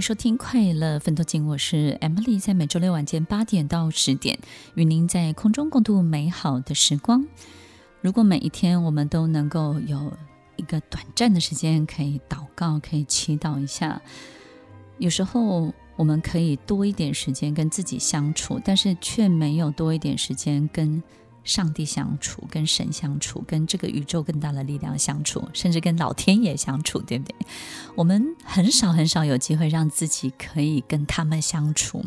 收听《快乐奋斗经》，我是 Emily，在每周六晚间八点到十点，与您在空中共度美好的时光。如果每一天我们都能够有一个短暂的时间可以祷告，可以祈祷一下，有时候我们可以多一点时间跟自己相处，但是却没有多一点时间跟上帝相处，跟神相处，跟这个宇宙更大的力量相处，甚至跟老天爷相处，对不对？我们很少很少有机会让自己可以跟他们相处。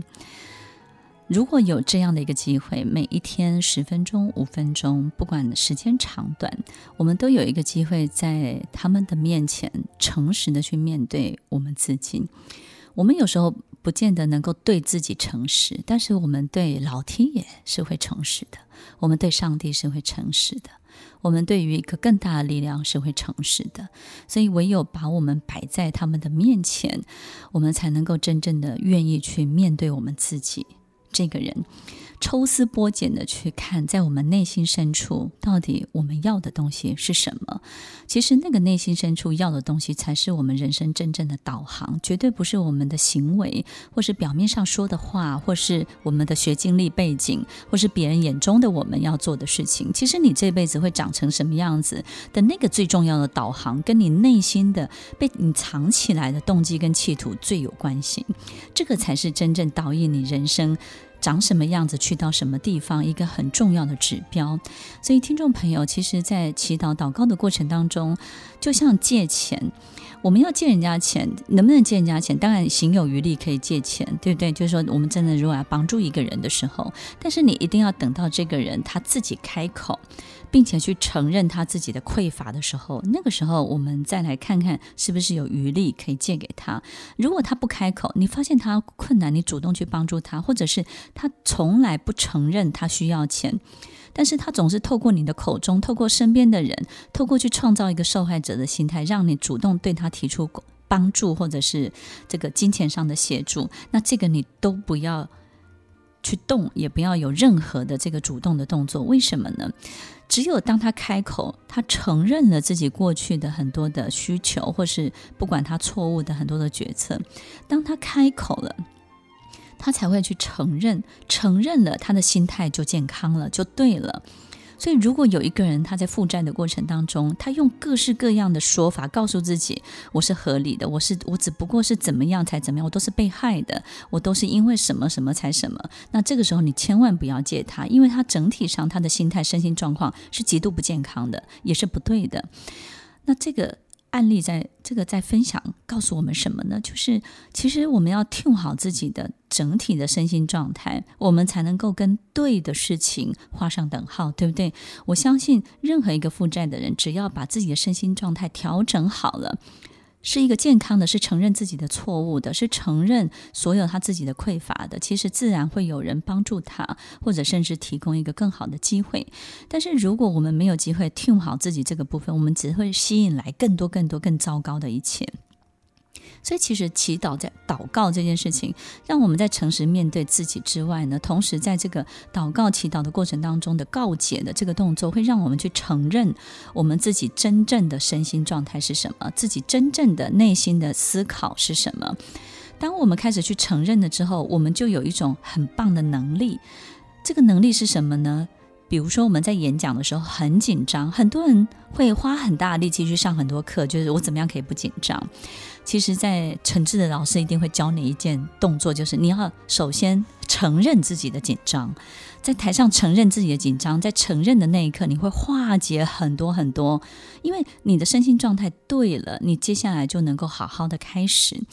如果有这样的一个机会，每一天十分钟、五分钟，不管时间长短，我们都有一个机会在他们的面前诚实的去面对我们自己。我们有时候不见得能够对自己诚实，但是我们对老天爷是会诚实的，我们对上帝是会诚实的，我们对于一个更大的力量是会诚实的。所以，唯有把我们摆在他们的面前，我们才能够真正的愿意去面对我们自己这个人。抽丝剥茧的去看，在我们内心深处，到底我们要的东西是什么？其实，那个内心深处要的东西，才是我们人生真正的导航，绝对不是我们的行为，或是表面上说的话，或是我们的学经历背景，或是别人眼中的我们要做的事情。其实，你这辈子会长成什么样子的那个最重要的导航，跟你内心的被你藏起来的动机跟企图最有关系。这个才是真正导引你人生。长什么样子，去到什么地方，一个很重要的指标。所以，听众朋友，其实，在祈祷祷告的过程当中，就像借钱，我们要借人家钱，能不能借人家钱？当然，行有余力可以借钱，对不对？就是说，我们真的如果要帮助一个人的时候，但是你一定要等到这个人他自己开口。并且去承认他自己的匮乏的时候，那个时候我们再来看看是不是有余力可以借给他。如果他不开口，你发现他困难，你主动去帮助他，或者是他从来不承认他需要钱，但是他总是透过你的口中，透过身边的人，透过去创造一个受害者的心态，让你主动对他提出帮助，或者是这个金钱上的协助，那这个你都不要去动，也不要有任何的这个主动的动作。为什么呢？只有当他开口，他承认了自己过去的很多的需求，或是不管他错误的很多的决策，当他开口了，他才会去承认，承认了他的心态就健康了，就对了。所以，如果有一个人他在负债的过程当中，他用各式各样的说法告诉自己：“我是合理的，我是我只不过是怎么样才怎么样，我都是被害的，我都是因为什么什么才什么。”那这个时候你千万不要借他，因为他整体上他的心态、身心状况是极度不健康的，也是不对的。那这个。案例在这个在分享，告诉我们什么呢？就是其实我们要听好自己的整体的身心状态，我们才能够跟对的事情画上等号，对不对？我相信任何一个负债的人，只要把自己的身心状态调整好了。是一个健康的，是承认自己的错误的，是承认所有他自己的匮乏的。其实自然会有人帮助他，或者甚至提供一个更好的机会。但是如果我们没有机会 tune 好自己这个部分，我们只会吸引来更多、更多、更糟糕的一切。所以，其实祈祷在祷告这件事情，让我们在诚实面对自己之外呢，同时在这个祷告祈祷的过程当中的告解的这个动作，会让我们去承认我们自己真正的身心状态是什么，自己真正的内心的思考是什么。当我们开始去承认了之后，我们就有一种很棒的能力。这个能力是什么呢？比如说，我们在演讲的时候很紧张，很多人会花很大的力气去上很多课，就是我怎么样可以不紧张？其实，在诚挚的老师一定会教你一件动作，就是你要首先承认自己的紧张，在台上承认自己的紧张，在承认的那一刻，你会化解很多很多，因为你的身心状态对了，你接下来就能够好好的开始。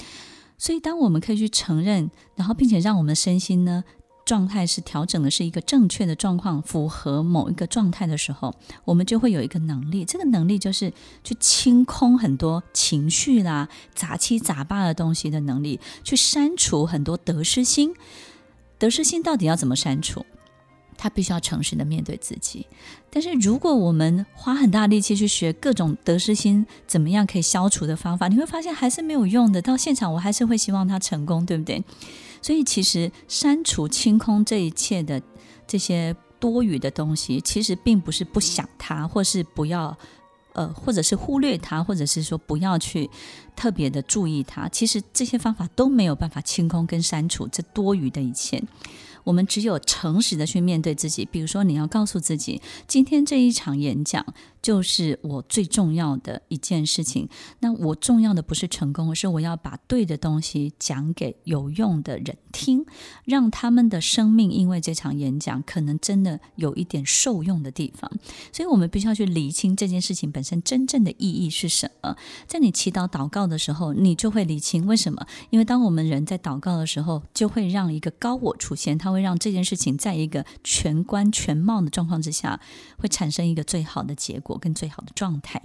所以，当我们可以去承认，然后并且让我们身心呢，状态是调整的，是一个正确的状况，符合某一个状态的时候，我们就会有一个能力。这个能力就是去清空很多情绪啦、杂七杂八的东西的能力，去删除很多得失心。得失心到底要怎么删除？他必须要诚实的面对自己。但是如果我们花很大力气去学各种得失心怎么样可以消除的方法，你会发现还是没有用的。到现场，我还是会希望他成功，对不对？所以，其实删除、清空这一切的这些多余的东西，其实并不是不想它，或是不要呃，或者是忽略它，或者是说不要去特别的注意它。其实这些方法都没有办法清空跟删除这多余的一切。我们只有诚实的去面对自己。比如说，你要告诉自己，今天这一场演讲就是我最重要的一件事情。那我重要的不是成功，而是我要把对的东西讲给有用的人听，让他们的生命因为这场演讲可能真的有一点受用的地方。所以，我们必须要去理清这件事情本身真正的意义是什么。在你祈祷祷告的时候，你就会理清为什么？因为当我们人在祷告的时候，就会让一个高我出现，它会让这件事情在一个全观全貌的状况之下，会产生一个最好的结果果跟最好的状态。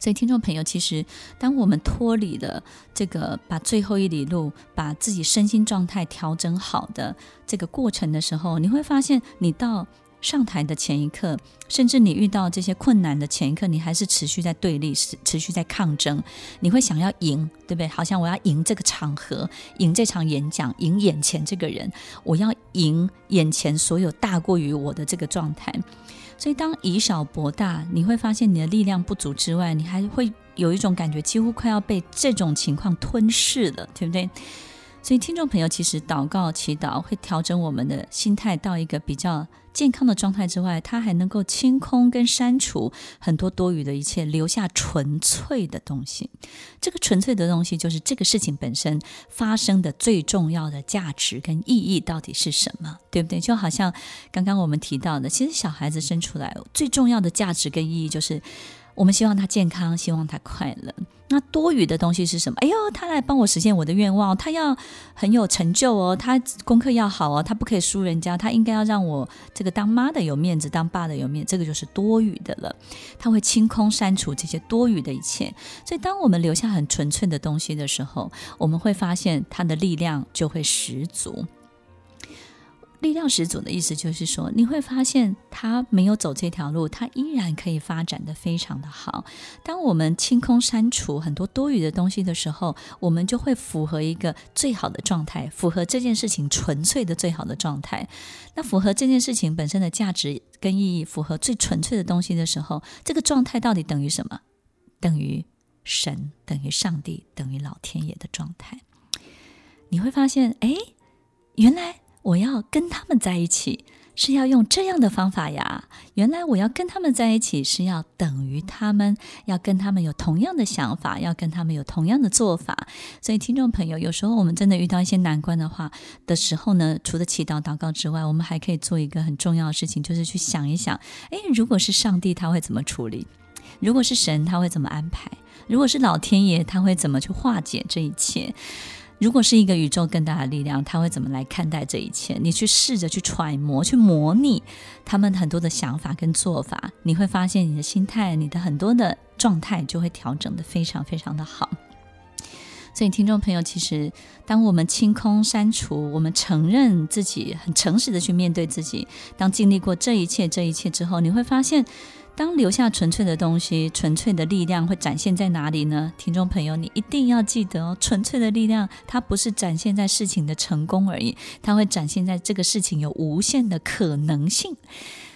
所以，听众朋友，其实当我们脱离了这个，把最后一里路，把自己身心状态调整好的这个过程的时候，你会发现，你到上台的前一刻，甚至你遇到这些困难的前一刻，你还是持续在对立，持续在抗争。你会想要赢，对不对？好像我要赢这个场合，赢这场演讲，赢眼前这个人，我要赢眼前所有大过于我的这个状态。所以，当以小博大，你会发现你的力量不足之外，你还会有一种感觉，几乎快要被这种情况吞噬了，对不对？所以，听众朋友，其实祷告、祈祷会调整我们的心态到一个比较健康的状态之外，它还能够清空跟删除很多多余的一切，留下纯粹的东西。这个纯粹的东西，就是这个事情本身发生的最重要的价值跟意义到底是什么，对不对？就好像刚刚我们提到的，其实小孩子生出来最重要的价值跟意义就是。我们希望他健康，希望他快乐。那多余的东西是什么？哎呦，他来帮我实现我的愿望，他要很有成就哦，他功课要好哦，他不可以输人家，他应该要让我这个当妈的有面子，当爸的有面子，这个就是多余的了。他会清空删除这些多余的一切。所以，当我们留下很纯粹的东西的时候，我们会发现他的力量就会十足。力量十足的意思就是说，你会发现他没有走这条路，他依然可以发展得非常的好。当我们清空删除很多多余的东西的时候，我们就会符合一个最好的状态，符合这件事情纯粹的最好的状态。那符合这件事情本身的价值跟意义，符合最纯粹的东西的时候，这个状态到底等于什么？等于神，等于上帝，等于老天爷的状态。你会发现，哎，原来。我要跟他们在一起，是要用这样的方法呀。原来我要跟他们在一起，是要等于他们，要跟他们有同样的想法，要跟他们有同样的做法。所以，听众朋友，有时候我们真的遇到一些难关的话的时候呢，除了祈祷祷告之外，我们还可以做一个很重要的事情，就是去想一想：诶，如果是上帝，他会怎么处理？如果是神，他会怎么安排？如果是老天爷，他会怎么去化解这一切？如果是一个宇宙更大的力量，他会怎么来看待这一切？你去试着去揣摩、去模拟他们很多的想法跟做法，你会发现你的心态、你的很多的状态就会调整得非常非常的好。所以，听众朋友，其实当我们清空、删除，我们承认自己很诚实的去面对自己，当经历过这一切、这一切之后，你会发现。当留下纯粹的东西，纯粹的力量会展现在哪里呢？听众朋友，你一定要记得哦，纯粹的力量它不是展现在事情的成功而已，它会展现在这个事情有无限的可能性，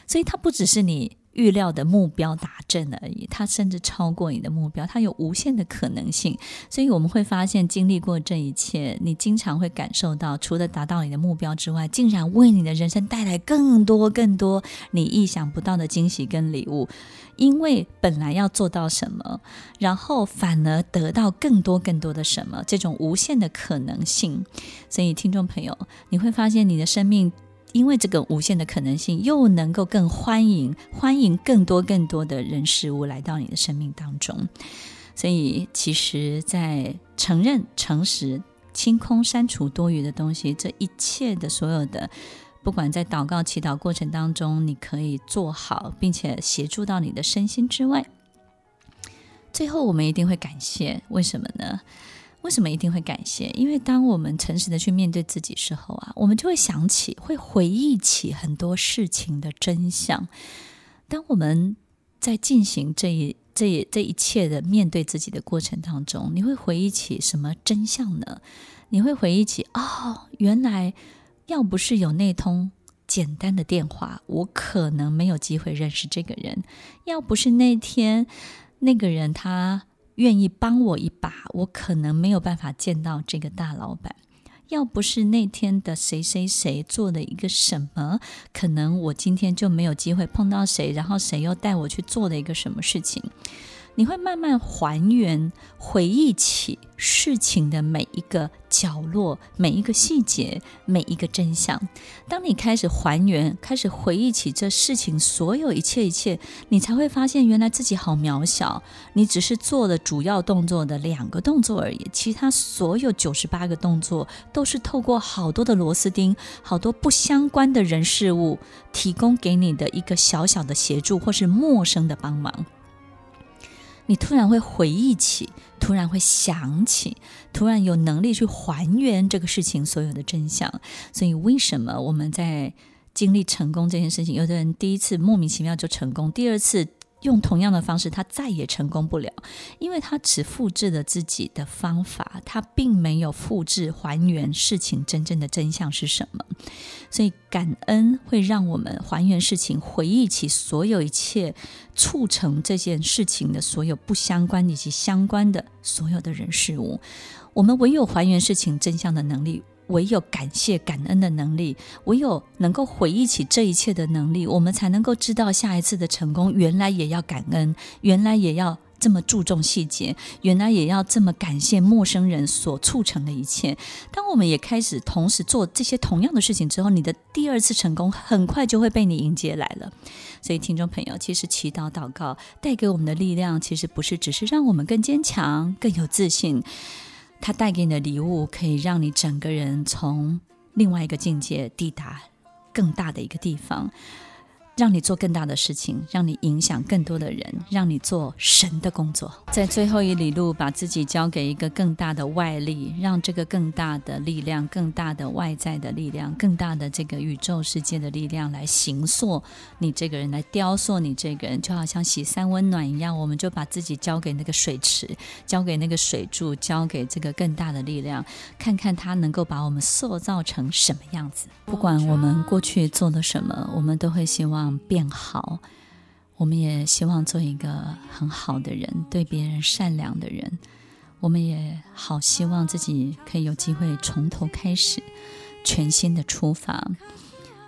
所以它不只是你。预料的目标达成而已，它甚至超过你的目标，它有无限的可能性。所以我们会发现，经历过这一切，你经常会感受到，除了达到你的目标之外，竟然为你的人生带来更多更多你意想不到的惊喜跟礼物。因为本来要做到什么，然后反而得到更多更多的什么，这种无限的可能性。所以，听众朋友，你会发现你的生命。因为这个无限的可能性，又能够更欢迎欢迎更多更多的人事物来到你的生命当中，所以其实，在承认、诚实、清空、删除多余的东西，这一切的所有的，不管在祷告、祈祷过程当中，你可以做好，并且协助到你的身心之外，最后我们一定会感谢，为什么呢？为什么一定会感谢？因为当我们诚实的去面对自己时候啊，我们就会想起，会回忆起很多事情的真相。当我们在进行这一、这一、这一切的面对自己的过程当中，你会回忆起什么真相呢？你会回忆起，哦，原来要不是有那通简单的电话，我可能没有机会认识这个人。要不是那天那个人他愿意帮我一把，我可能没有办法见到这个大老板。要不是那天的谁谁谁做的一个什么，可能我今天就没有机会碰到谁，然后谁又带我去做的一个什么事情。你会慢慢还原、回忆起事情的每一个角落、每一个细节、每一个真相。当你开始还原、开始回忆起这事情所有一切一切，你才会发现原来自己好渺小。你只是做了主要动作的两个动作而已，其他所有九十八个动作都是透过好多的螺丝钉、好多不相关的人事物提供给你的一个小小的协助，或是陌生的帮忙。你突然会回忆起，突然会想起，突然有能力去还原这个事情所有的真相。所以，为什么我们在经历成功这件事情，有的人第一次莫名其妙就成功，第二次，用同样的方式，他再也成功不了，因为他只复制了自己的方法，他并没有复制还原事情真正的真相是什么。所以，感恩会让我们还原事情，回忆起所有一切促成这件事情的所有不相关以及相关的所有的人事物。我们唯有还原事情真相的能力。唯有感谢、感恩的能力，唯有能够回忆起这一切的能力，我们才能够知道下一次的成功，原来也要感恩，原来也要这么注重细节，原来也要这么感谢陌生人所促成的一切。当我们也开始同时做这些同样的事情之后，你的第二次成功很快就会被你迎接来了。所以，听众朋友，其实祈祷、祷告带给我们的力量，其实不是只是让我们更坚强、更有自信。他带给你的礼物，可以让你整个人从另外一个境界抵达更大的一个地方。让你做更大的事情，让你影响更多的人，让你做神的工作。在最后一里路，把自己交给一个更大的外力，让这个更大的力量、更大的外在的力量、更大的这个宇宙世界的力量来形塑你这个人，来雕塑你这个人，就好像洗三温暖一样。我们就把自己交给那个水池，交给那个水柱，交给这个更大的力量，看看它能够把我们塑造成什么样子。不管我们过去做了什么，我们都会希望变好，我们也希望做一个很好的人，对别人善良的人。我们也好希望自己可以有机会从头开始，全新的出发。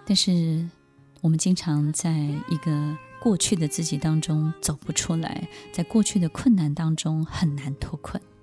但是我们经常在一个过去的自己当中走不出来，在过去的困难当中很难脱困。